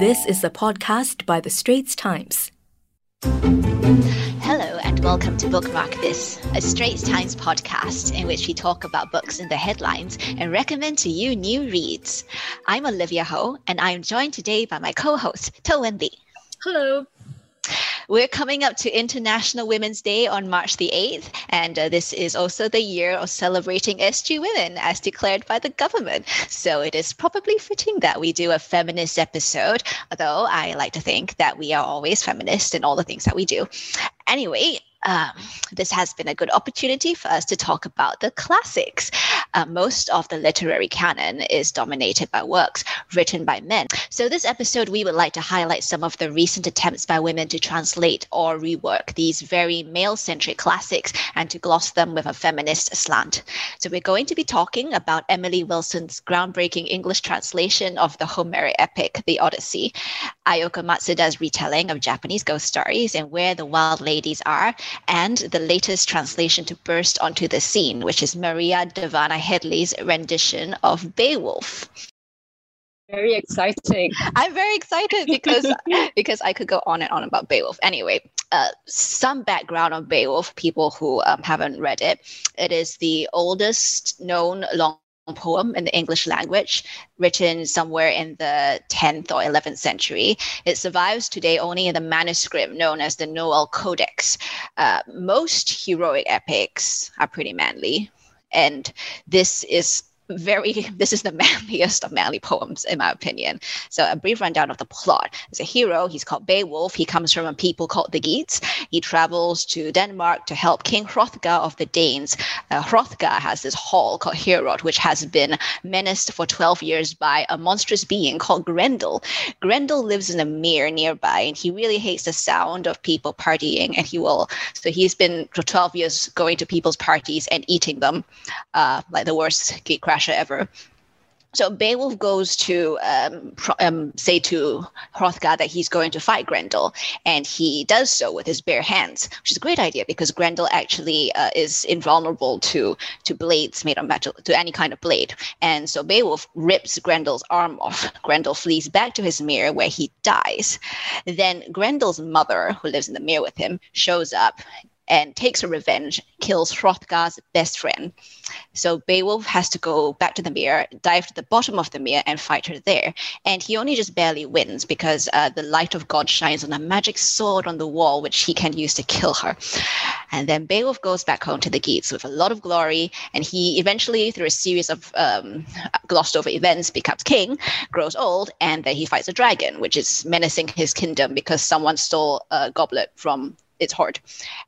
This is a podcast by The Straits Times. Hello, and welcome to Bookmark This, a Straits Times podcast in which we talk about books in the headlines and recommend to you new reads. I'm Olivia Ho, and I'm joined today by my co host, Toh Wen Li. Hello. We're coming up to International Women's Day on March the 8th, and uh, this is also the year of celebrating SG women as declared by the government. So it is probably fitting that we do a feminist episode, although I like to think that we are always feminist in all the things that we do. Anyway, um, this has been a good opportunity for us to talk about the classics. Uh, most of the literary canon is dominated by works written by men. So, this episode, we would like to highlight some of the recent attempts by women to translate or rework these very male centric classics and to gloss them with a feminist slant. So, we're going to be talking about Emily Wilson's groundbreaking English translation of the Homeric epic, The Odyssey, Ayako Matsuda's retelling of Japanese ghost stories and Where the Wild Ladies Are, and the latest translation to burst onto the scene, which is Maria Dahvana Headley's rendition of Beowulf. Very exciting. I'm very excited because because I could go on and on about Beowulf. Anyway, uh, some background on Beowulf, people who um, haven't read it. It is the oldest known long poem in the English language, written somewhere in the 10th or 11th century. It survives today only in the manuscript known as the Nowell Codex. Uh, most heroic epics are pretty manly, and this is very this is the manliest of manly poems in my opinion. So a brief rundown of the plot. There's a hero. He's called beowulf. He comes from a people called the geats. He travels to denmark to help king hrothgar of the danes. Uh, hrothgar has this hall called Heorot which has been menaced for 12 years by a monstrous being called grendel. Grendel lives in a mere nearby and he really hates the sound of people partying and he will so he's been for 12 years going to people's parties and eating them uh, like the worst gate crash ever. So Beowulf goes to um, um, say to Hrothgar that he's going to fight Grendel, and he does so with his bare hands, which is a great idea because Grendel actually uh, is invulnerable to to blades made of metal, to any kind of blade. And so Beowulf rips Grendel's arm off. Grendel flees back to his mere where he dies. Then Grendel's mother, who lives in the mere with him, shows up, and takes revenge, kills Hrothgar's best friend. So Beowulf has to go back to the mere, dive to the bottom of the mere, and fight her there. And he only just barely wins because uh, the light of God shines on a magic sword on the wall, which he can use to kill her. And then Beowulf goes back home to the Geats with a lot of glory, and he eventually, through a series of um, glossed over events, becomes king, grows old, and then he fights a dragon, which is menacing his kingdom because someone stole a goblet from its hard.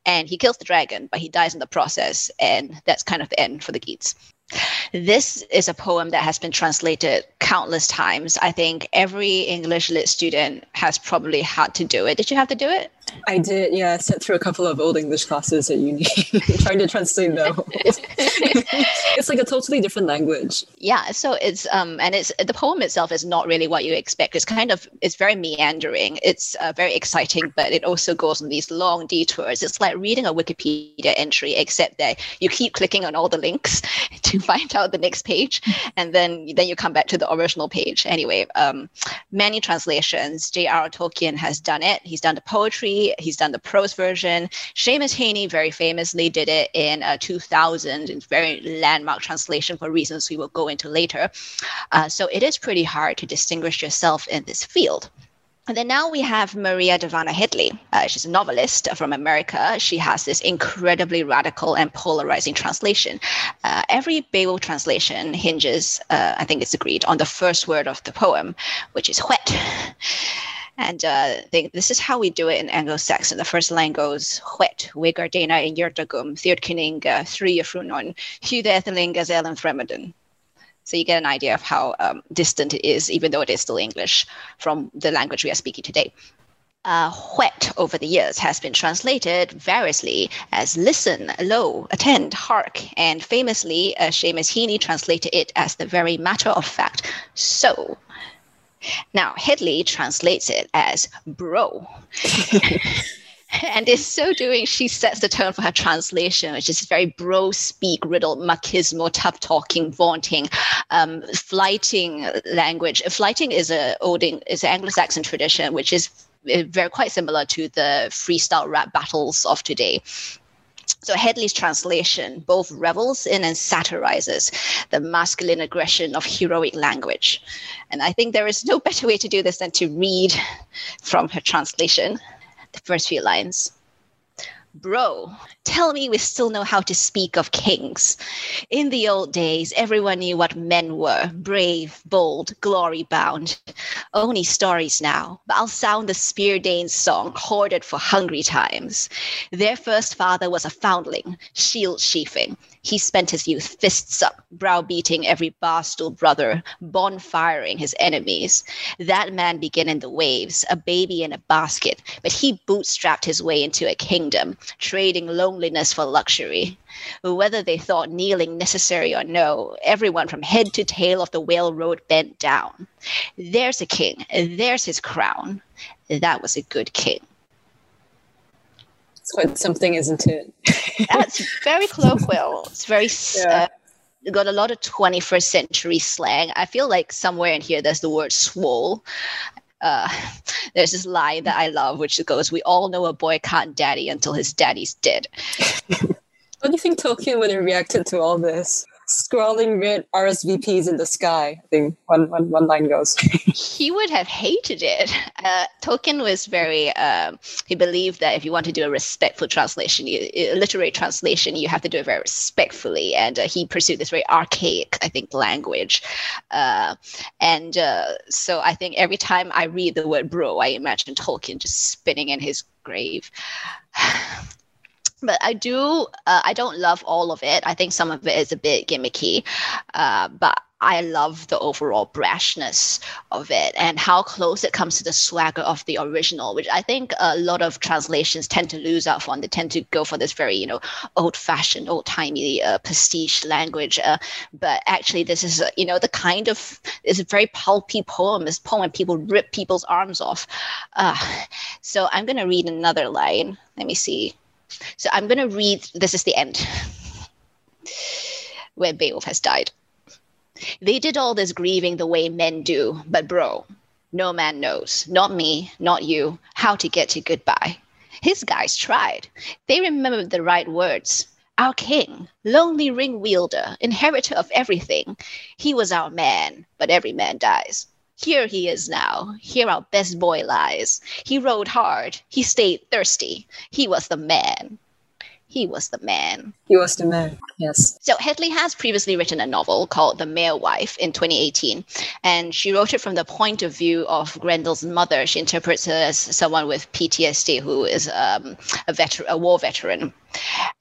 And he kills the dragon, but he dies in the process, and that's kind of the end for the Geats. This is a poem that has been translated countless times. I think every English lit student has probably had to do it. Did you have to do it? I did, yeah. I sat through a couple of old English classes at uni trying to translate them. it's like a totally different language. Yeah, so it's um and it's the poem itself is not really what you expect. It's kind of it's very meandering. It's uh, very exciting, but it also goes on these long detours. It's like reading a Wikipedia entry, except that you keep clicking on all the links to find out the next page, and then then you come back to the original page. Anyway, um, many translations. J.R. Tolkien has done it. He's done the poetry He's done the prose version. Seamus Heaney very famously did it in uh, 2000 in very landmark translation for reasons we will go into later. Uh, so it is pretty hard to distinguish yourself in this field. And then now we have Maria Dahvana Headley. Uh, she's a novelist from America. She has this incredibly radical and polarizing translation. Uh, every Beowulf translation hinges, uh, I think it's agreed, on the first word of the poem, which is Hwæt. And uh, they, this is how we do it in Anglo-Saxon. The first line goes, Hwet, Wegardena in Yurtagum, Theodkininga, Three Frunon, Hudethelinga Zelen Fremeden. So you get an idea of how um, distant it is, even though it is still English from the language we are speaking today. Uh, over the years has been translated variously as listen, lo, attend, hark, and famously, uh, Seamus Heaney translated it as the very matter of fact, so. Now, Headley translates it as bro. And in so doing, she sets the tone for her translation, which is very bro speak, riddled, machismo, tough talking, vaunting, um, flyting language. Flyting is a olding is an Anglo-Saxon tradition, which is uh, very quite similar to the freestyle rap battles of today. So Headley's translation both revels in and satirizes the masculine aggression of heroic language. And I think there is no better way to do this than to read from her translation the first few lines. Bro, tell me we still know how to speak of kings. In the old days, everyone knew what men were brave, bold, glory bound. Only stories now, but I'll sound the Spear Danes song hoarded for hungry times. Their first father was a foundling, shield sheathing, he spent his youth fists up, browbeating every barstool brother, bonfiring his enemies. That man began in the waves, a baby in a basket, but he bootstrapped his way into a kingdom, trading loneliness for luxury. Whether they thought kneeling necessary or no, everyone from head to tail of the whale road bent down. There's a king, there's his crown. That was a good king. It's quite something, isn't it? That's very colloquial. It's very yeah. uh, got a lot of 21st century slang. I feel like somewhere in here there's the word swole. Uh, there's this line that I love, which goes, "We all know a boy can't daddy until his daddy's dead." what do you think Tolkien would have reacted to all this? Scrawling red RSVPs in the sky. I think one, one, one line goes. he would have hated it. Uh, Tolkien was very, uh, he believed that if you want to do a respectful translation, you, a literary translation, you have to do it very respectfully. And uh, he pursued this very archaic, I think, language. Uh, and uh, so I think every time I read the word bro, I imagine Tolkien just spinning in his grave but I do. Uh, I don't love all of it. I think some of it is a bit gimmicky, uh, but I love the overall brashness of it and how close it comes to the swagger of the original, which I think a lot of translations tend to lose out on. They tend to go for this very, you know, old-fashioned, old-timey uh, pastiche language. Uh, but actually, this is, uh, you know, the kind of it's a very pulpy poem. This poem, people rip people's arms off. Uh, so I'm going to read another line. Let me see. So I'm going to read, this is the end, where Beowulf has died. They did all this grieving the way men do, but bro, no man knows, not me, not you, how to get to goodbye. His guys tried. They remembered the right words. Our king, lonely ring wielder, inheritor of everything. He was our man, but every man dies. Here he is now. Here our best boy lies. He rode hard. He stayed thirsty. He was the man. He was the man. He was the man, yes. So Headley has previously written a novel called The Mere Wife in 2018, and she wrote it from the point of view of Grendel's mother. She interprets her as someone with PTSD who is um, a, veteran, a war veteran.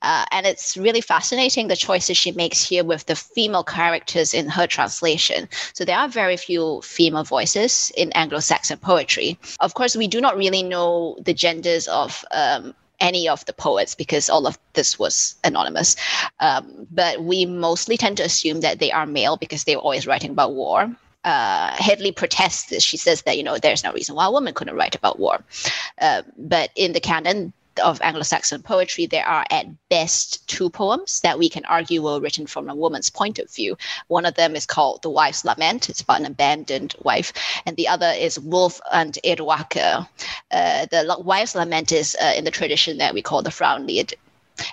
Uh, and it's really fascinating the choices she makes here with the female characters in her translation. So there are very few female voices in Anglo Saxon poetry. Of course, we do not really know the genders of um, any of the poets because all of this was anonymous. Um, but we mostly tend to assume that they are male because they're always writing about war. Uh, Headley protests this. She says that you know there's no reason why a woman couldn't write about war. Uh, but in the canon, of Anglo-Saxon poetry, there are at best two poems that we can argue were written from a woman's point of view. One of them is called The Wife's Lament. It's about an abandoned wife. And the other is Wulf and Eadwacer. Uh, the Wife's Lament is uh, in the tradition that we call the Frauenlied.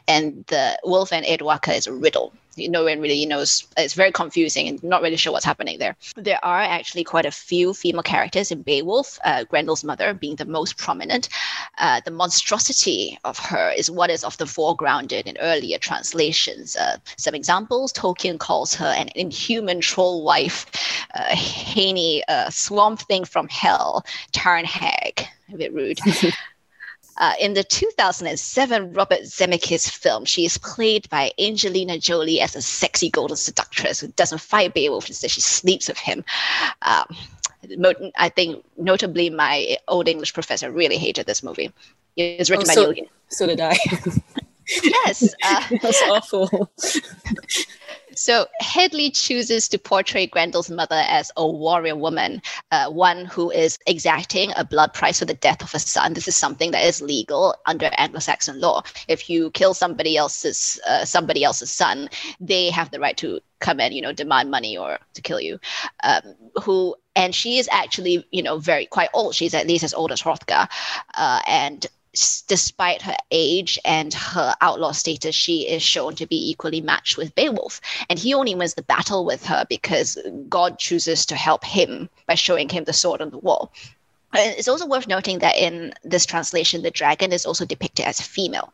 And the Wulf and Eadwacer is a riddle no one really knows. It's very confusing and not really sure what's happening there. There are actually quite a few female characters in Beowulf, uh, Grendel's mother being the most prominent. Uh, the monstrosity of her is what is often foregrounded in earlier translations. Uh, some examples Tolkien calls her an inhuman troll wife, Heaney, uh, swamp thing from hell, Tarn hag. A bit rude. Uh, in the 2007 Robert Zemeckis film, she is played by Angelina Jolie as a sexy golden seductress who doesn't fight Beowulf, instead she sleeps with him. Um, I think notably my old English professor really hated this movie. It was written oh, so, by Neil. So did I. yes. Uh, That's awful. So Headley chooses to portray Grendel's mother as a warrior woman, Uh, one who is exacting a blood price for the death of a son. This is something that is legal under Anglo-Saxon law. If you kill somebody else's uh, somebody else's son, they have the right to come and you know demand money or to kill you. Um, who and she is actually you know very quite old. She's at least as old as Hrothgar, uh, and despite her age and her outlaw status, she is shown to be equally matched with Beowulf. And he only wins the battle with her because God chooses to help him by showing him the sword on the wall. It's also worth noting that in this translation, the dragon is also depicted as female.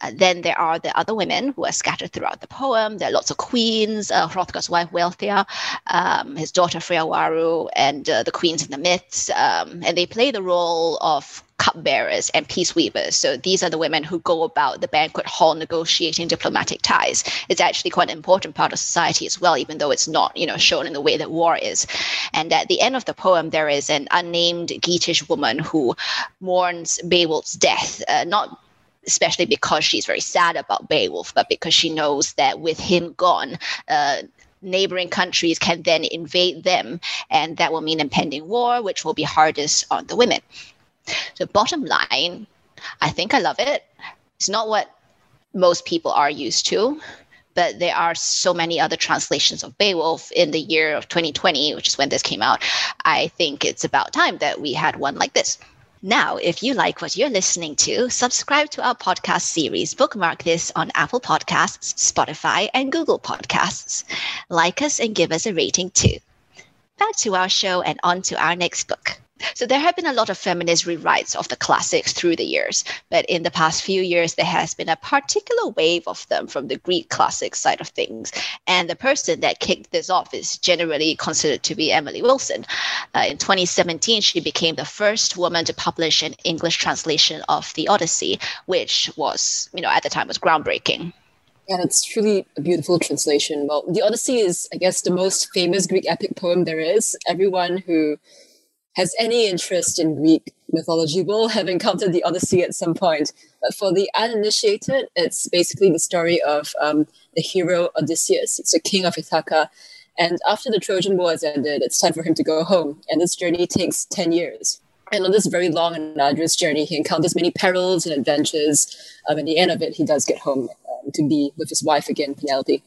Uh, then there are the other women who are scattered throughout the poem. There are lots of queens, uh, Hrothgar's wife Wealhtheow, um, his daughter Freawaru, and uh, the queens in the myths. Um, and they play the role of cupbearers and peace weavers. So these are the women who go about the banquet hall negotiating diplomatic ties. It's actually quite an important part of society as well, even though it's not, you know, shown in the way that war is. And at the end of the poem, there is an unnamed Geatish woman who mourns Beowulf's death, uh, not especially because she's very sad about Beowulf, but because she knows that with him gone, uh, neighboring countries can then invade them, and that will mean impending war, which will be hardest on the women. So, bottom line, I think I love it. It's not what most people are used to, but there are so many other translations of Beowulf in the year of 2020, which is when this came out. I think it's about time that we had one like this. Now, if you like what you're listening to, subscribe to our podcast series. Bookmark this on Apple Podcasts, Spotify, and Google Podcasts. Like us and give us a rating too. Back to our show and on to our next book. So there have been a lot of feminist rewrites of the classics through the years, but in the past few years, there has been a particular wave of them from the Greek classic side of things. And the person that kicked this off is generally considered to be Emily Wilson. Uh, in 2017, she became the first woman to publish an English translation of the Odyssey, which was, you know, at the time was groundbreaking. And it's truly a beautiful translation. Well, the Odyssey is, I guess, the most famous Greek epic poem there is. Everyone who has any interest in Greek mythology will have encountered the Odyssey at some point. But for the uninitiated, it's basically the story of um, the hero Odysseus. It's a king of Ithaca. And after the Trojan War has ended, it's time for him to go home. And this journey takes 10 years. And on this very long and arduous journey, he encounters many perils and adventures. Um, at the end of it, he does get home um, to be with his wife again, Penelope.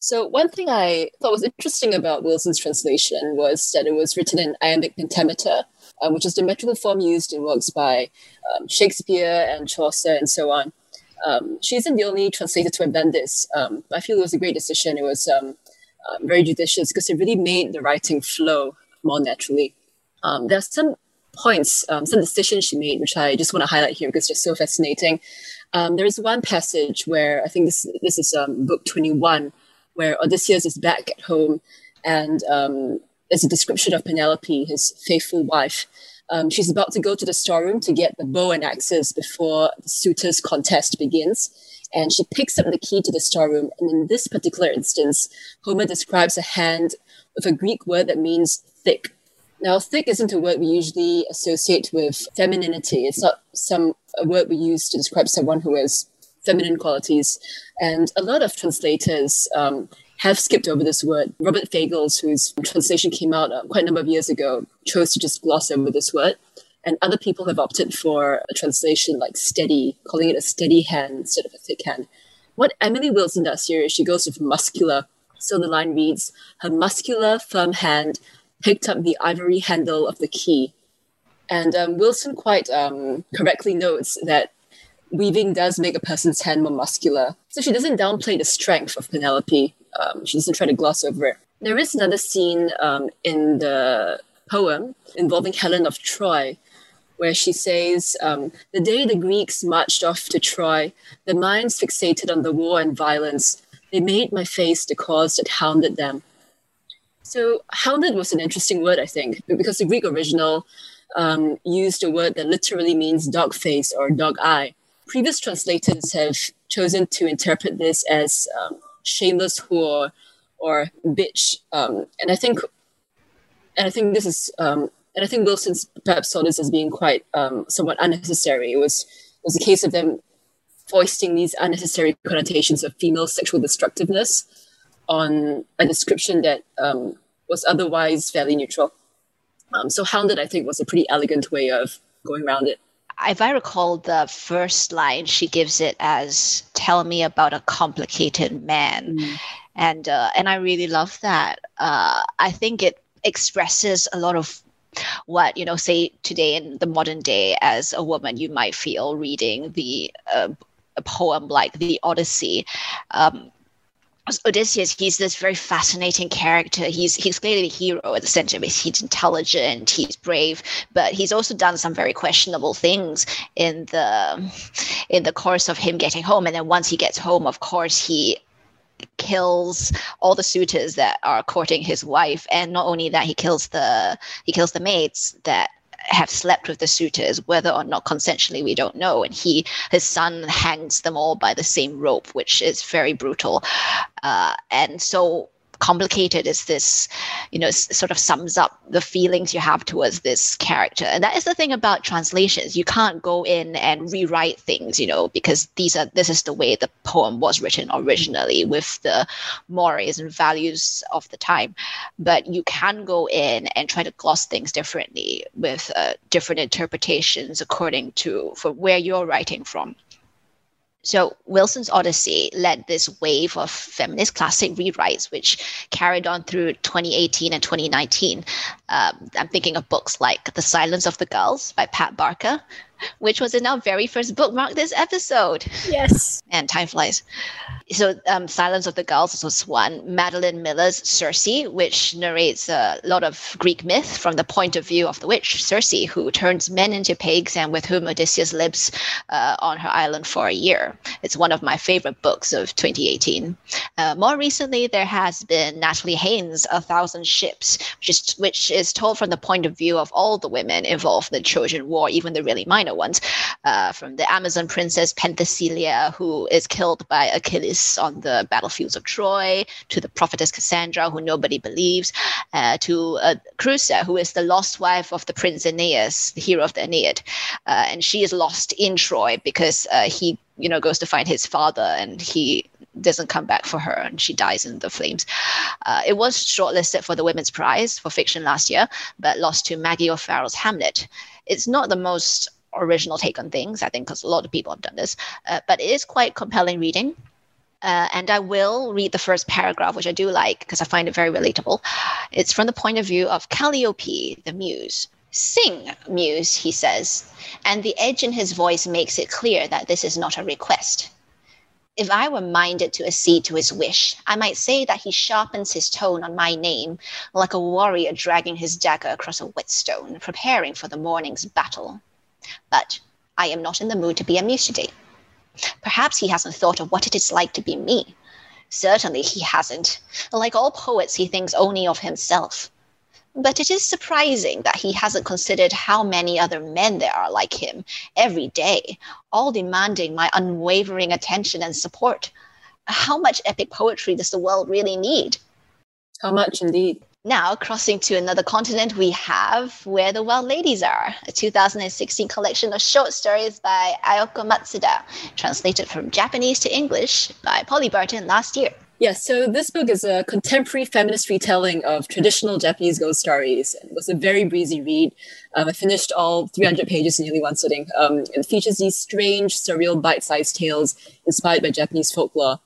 So one thing I thought was interesting about Wilson's translation was that it was written in iambic pentameter, um, which is the metrical form used in works by um, Shakespeare and Chaucer and so on. Um, she isn't the only translator to have done this. Um, I feel it was a great decision. It was um, very judicious because it really made the writing flow more naturally. there are some points, some decisions she made, which I just want to highlight here because they're so fascinating. there is one passage where I think this this is book twenty one where Odysseus is back at home and um, there's a description of Penelope, his faithful wife. Um, she's about to go to the storeroom to get the bow and axes before the suitors' contest begins. And she picks up the key to the storeroom. And in this particular instance, Homer describes a hand with a Greek word that means thick. Now, thick isn't a word we usually associate with femininity. It's not some a word we use to describe someone who has feminine qualities. And a lot of translators um, have skipped over this word. Robert Fagles, whose translation came out uh, quite a number of years ago, chose to just gloss over this word. And other people have opted for a translation like steady, calling it a steady hand instead of a thick hand. What Emily Wilson does here is she goes with muscular. So the line reads Her muscular, firm hand picked up the ivory handle of the key. And um, Wilson quite um, correctly notes that weaving does make a person's hand more muscular. So she doesn't downplay the strength of Penelope. Um, she doesn't try to gloss over it. There is another scene um, in the poem involving Helen of Troy, where she says, um, The day the Greeks marched off to Troy, their minds fixated on the war and violence, they made my face the cause that hounded them. So, hounded was an interesting word, I think, because the Greek original um, used a word that literally means dog face or dog eye previous translators have chosen to interpret this as um, shameless whore or bitch, um, and I think, and I think this is, um, and I think Wilson's perhaps saw this as being quite um, somewhat unnecessary. It was it was a case of them foisting these unnecessary connotations of female sexual destructiveness on a description that um, was otherwise fairly neutral. Um, so hounded, I think, was a pretty elegant way of going around it. If I recall the first line, she gives it as "Tell me about a complicated man," mm. and uh, and I really love that. Uh, I think it expresses a lot of what you know say today in the modern day as a woman you might feel reading the uh, a poem like the odyssey um, Odysseus, he's this very fascinating character. He's he's clearly the hero at the center of it. He's intelligent, he's brave, but he's also done some very questionable things in the in the course of him getting home. And then once he gets home, of course, he kills all the suitors that are courting his wife and not only that he kills the he kills the maids that have slept with the suitors whether or not consensually we don't know. And he his son hangs them all by the same rope which is very brutal. Uh, and so complicated is this you know sort of sums up the feelings you have towards this character. And that is the thing about translations. You can't go in and rewrite things you know because these are this is the way the poem was written originally with the mores and values of the time. But you can go in and try to gloss things differently with uh, different interpretations according to for where you're writing from so Wilson's Odyssey led this wave of feminist classic rewrites, which carried on through 2018 and 2019. Um, I'm thinking of books like The Silence of the Girls by Pat Barker, which was in our very first bookmark this episode. Yes. And time flies. So, um, Silence of the Gulls was one. Madeline Miller's Circe, which narrates a lot of Greek myth from the point of view of the witch Circe, who turns men into pigs and with whom Odysseus lives uh, on her island for a year. It's one of my favorite books of 2018. Uh, more recently, there has been Natalie Haynes' A Thousand Ships, which is, which is told from the point of view of all the women involved in the Trojan War, even the really minor ones, uh, from the Amazon princess Penthesilea, who is killed by Achilles on the battlefields of Troy, to the prophetess Cassandra, who nobody believes, uh, to uh, who is the lost wife of the prince Aeneas, the hero of the Aeneid, uh, and she is lost in Troy because uh, he, you know, goes to find his father, and he doesn't come back for her and she dies in the flames. Uh, it was shortlisted for the Women's Prize for fiction last year, but lost to Maggie O'Farrell's Hamnet. It's not the most original take on things, I think, because a lot of people have done this, uh, but it is quite compelling reading. Uh, and I will read the first paragraph, which I do like because I find it very relatable. It's from the point of view of Calliope, the muse. Sing, muse, he says, and the edge in his voice makes it clear that this is not a request. If I were minded to accede to his wish, I might say that he sharpens his tone on my name, like a warrior dragging his dagger across a whetstone, preparing for the morning's battle. But I am not in the mood to be amused today. Perhaps he hasn't thought of what it is like to be me. Certainly he hasn't. Like all poets, he thinks only of himself. But it is surprising that he hasn't considered how many other men there are like him every day, all demanding my unwavering attention and support. How much epic poetry does the world really need? How much indeed? Now, crossing to another continent, we have Where the Wild Ladies Are, a 2016 collection of short stories by Ayako Matsuda, translated from Japanese to English by Polly Barton last year. Yes, so this book is a contemporary feminist retelling of traditional Japanese ghost stories. It was a very breezy read. Um, I finished all 300 pages in nearly one sitting. Um, it features these strange, surreal, bite sized tales inspired by Japanese folklore.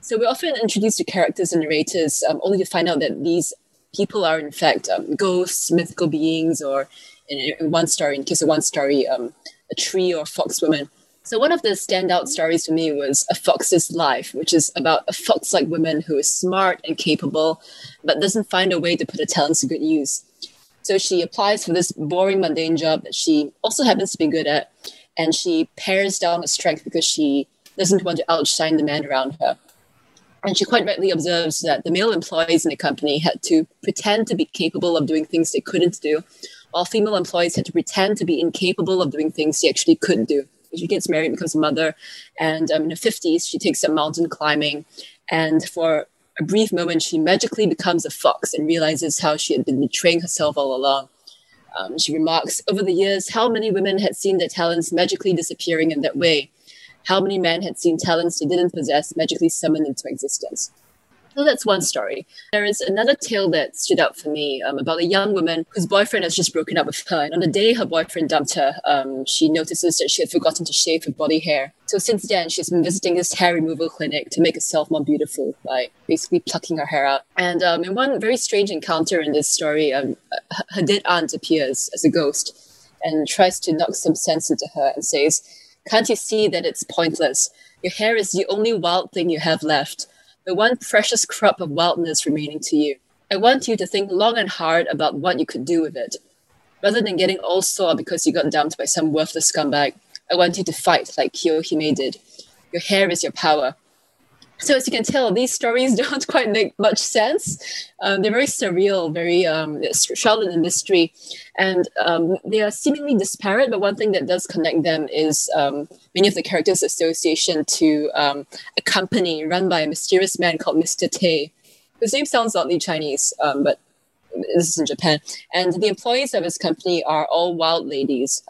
So we're often introduced to characters and narrators um, only to find out that these people are in fact um, ghosts, mythical beings, or in, in, one story, in case of one story, um, a tree or fox woman. So one of the standout stories for me was A Fox's Life, which is about a fox-like woman who is smart and capable, but doesn't find a way to put her talents to good use. So she applies for this boring, mundane job that she also happens to be good at, and she pares down her strength because she doesn't want to outshine the men around her. And she quite rightly observes that the male employees in the company had to pretend to be capable of doing things they couldn't do, while female employees had to pretend to be incapable of doing things they actually could do. She gets married, becomes a mother, and um, in her 50s, she takes up mountain climbing. And for a brief moment, she magically becomes a fox and realizes how she had been betraying herself all along. Um, she remarks, over the years, how many women had seen their talents magically disappearing in that way how many men had seen talents they didn't possess magically summoned into existence. So that's one story. There is another tale that stood out for me um, about a young woman whose boyfriend has just broken up with her. And on the day her boyfriend dumped her, um, she notices that she had forgotten to shave her body hair. So since then, she's been visiting this hair removal clinic to make herself more beautiful by basically plucking her hair out. And um, in one very strange encounter in this story, um, her dead aunt appears as a ghost and tries to knock some sense into her and says, Can't you see that it's pointless? Your hair is the only wild thing you have left the one precious crop of wildness remaining to you. I want you to think long and hard about what you could do with it. Rather than getting all sore because you got dumped by some worthless scumbag, I want you to fight like Kiyohime did. Your hair is your power. So as you can tell, these stories don't quite make much sense. Um, they're very surreal, very um, shrouded in mystery, and um, they are seemingly disparate. But one thing that does connect them is um, many of the characters' association to um, a company run by a mysterious man called Mr. Tay. His name sounds oddly Chinese, um, but this is in Japan. And the employees of his company are all wild ladies,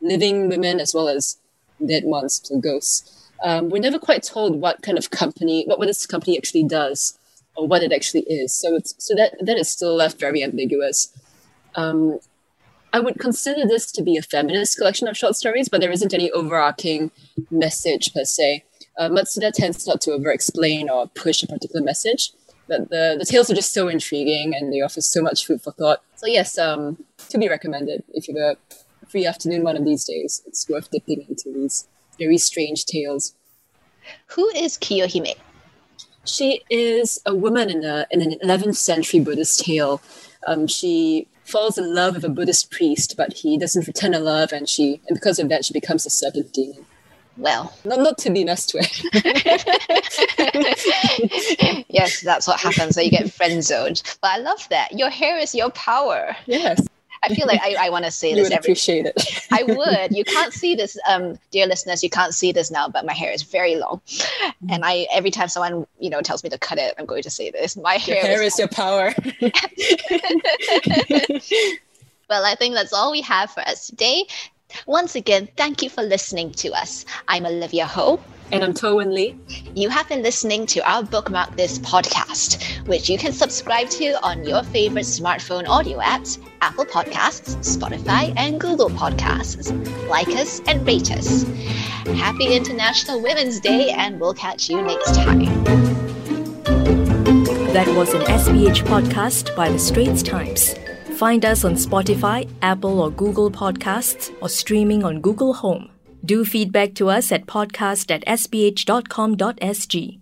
living women as well as dead ones, so ghosts um, we're never quite told what kind of company, what, what this company actually does or what it actually is. So it's, so that, that is still left very ambiguous. Um, I would consider this to be a feminist collection of short stories, but there isn't any overarching message per se. Uh, Matsuda tends not to over-explain or push a particular message, but the, the tales are just so intriguing and they offer so much food for thought. So yes, um, to be recommended if you have a free afternoon one of these days. It's worth dipping into these very strange tales. Who is Kiyohime? She is a woman in, a, in an 11th century Buddhist tale. Um, she falls in love with a Buddhist priest, but he doesn't return her love, and she, and because of that, she becomes a serpent demon. Well, not, not to be messed with. yes, that's what happens. So you get friend zoned. But I love that. Your hair is your power. Yes. I feel like I, I want to say this. Would every, appreciate it. I would. You can't see this, um, dear listeners. You can't see this now, but my hair is very long, and I every time someone you know tells me to cut it, I'm going to say this. My hair, your hair is, is your power. well, I think that's all we have for us today. Once again, thank you for listening to us. I'm Olivia Ho. And I'm Toh Wen Li. You have been listening to our Bookmark This podcast, which you can subscribe to on your favorite smartphone audio apps Apple Podcasts, Spotify, and Google Podcasts. Like us and rate us. Happy International Women's Day, and we'll catch you next time. That was an SPH podcast by The Straits Times. Find us on Spotify, Apple or Google Podcasts, or streaming on Google Home. Do feedback to us at podcast at sph.com.sg.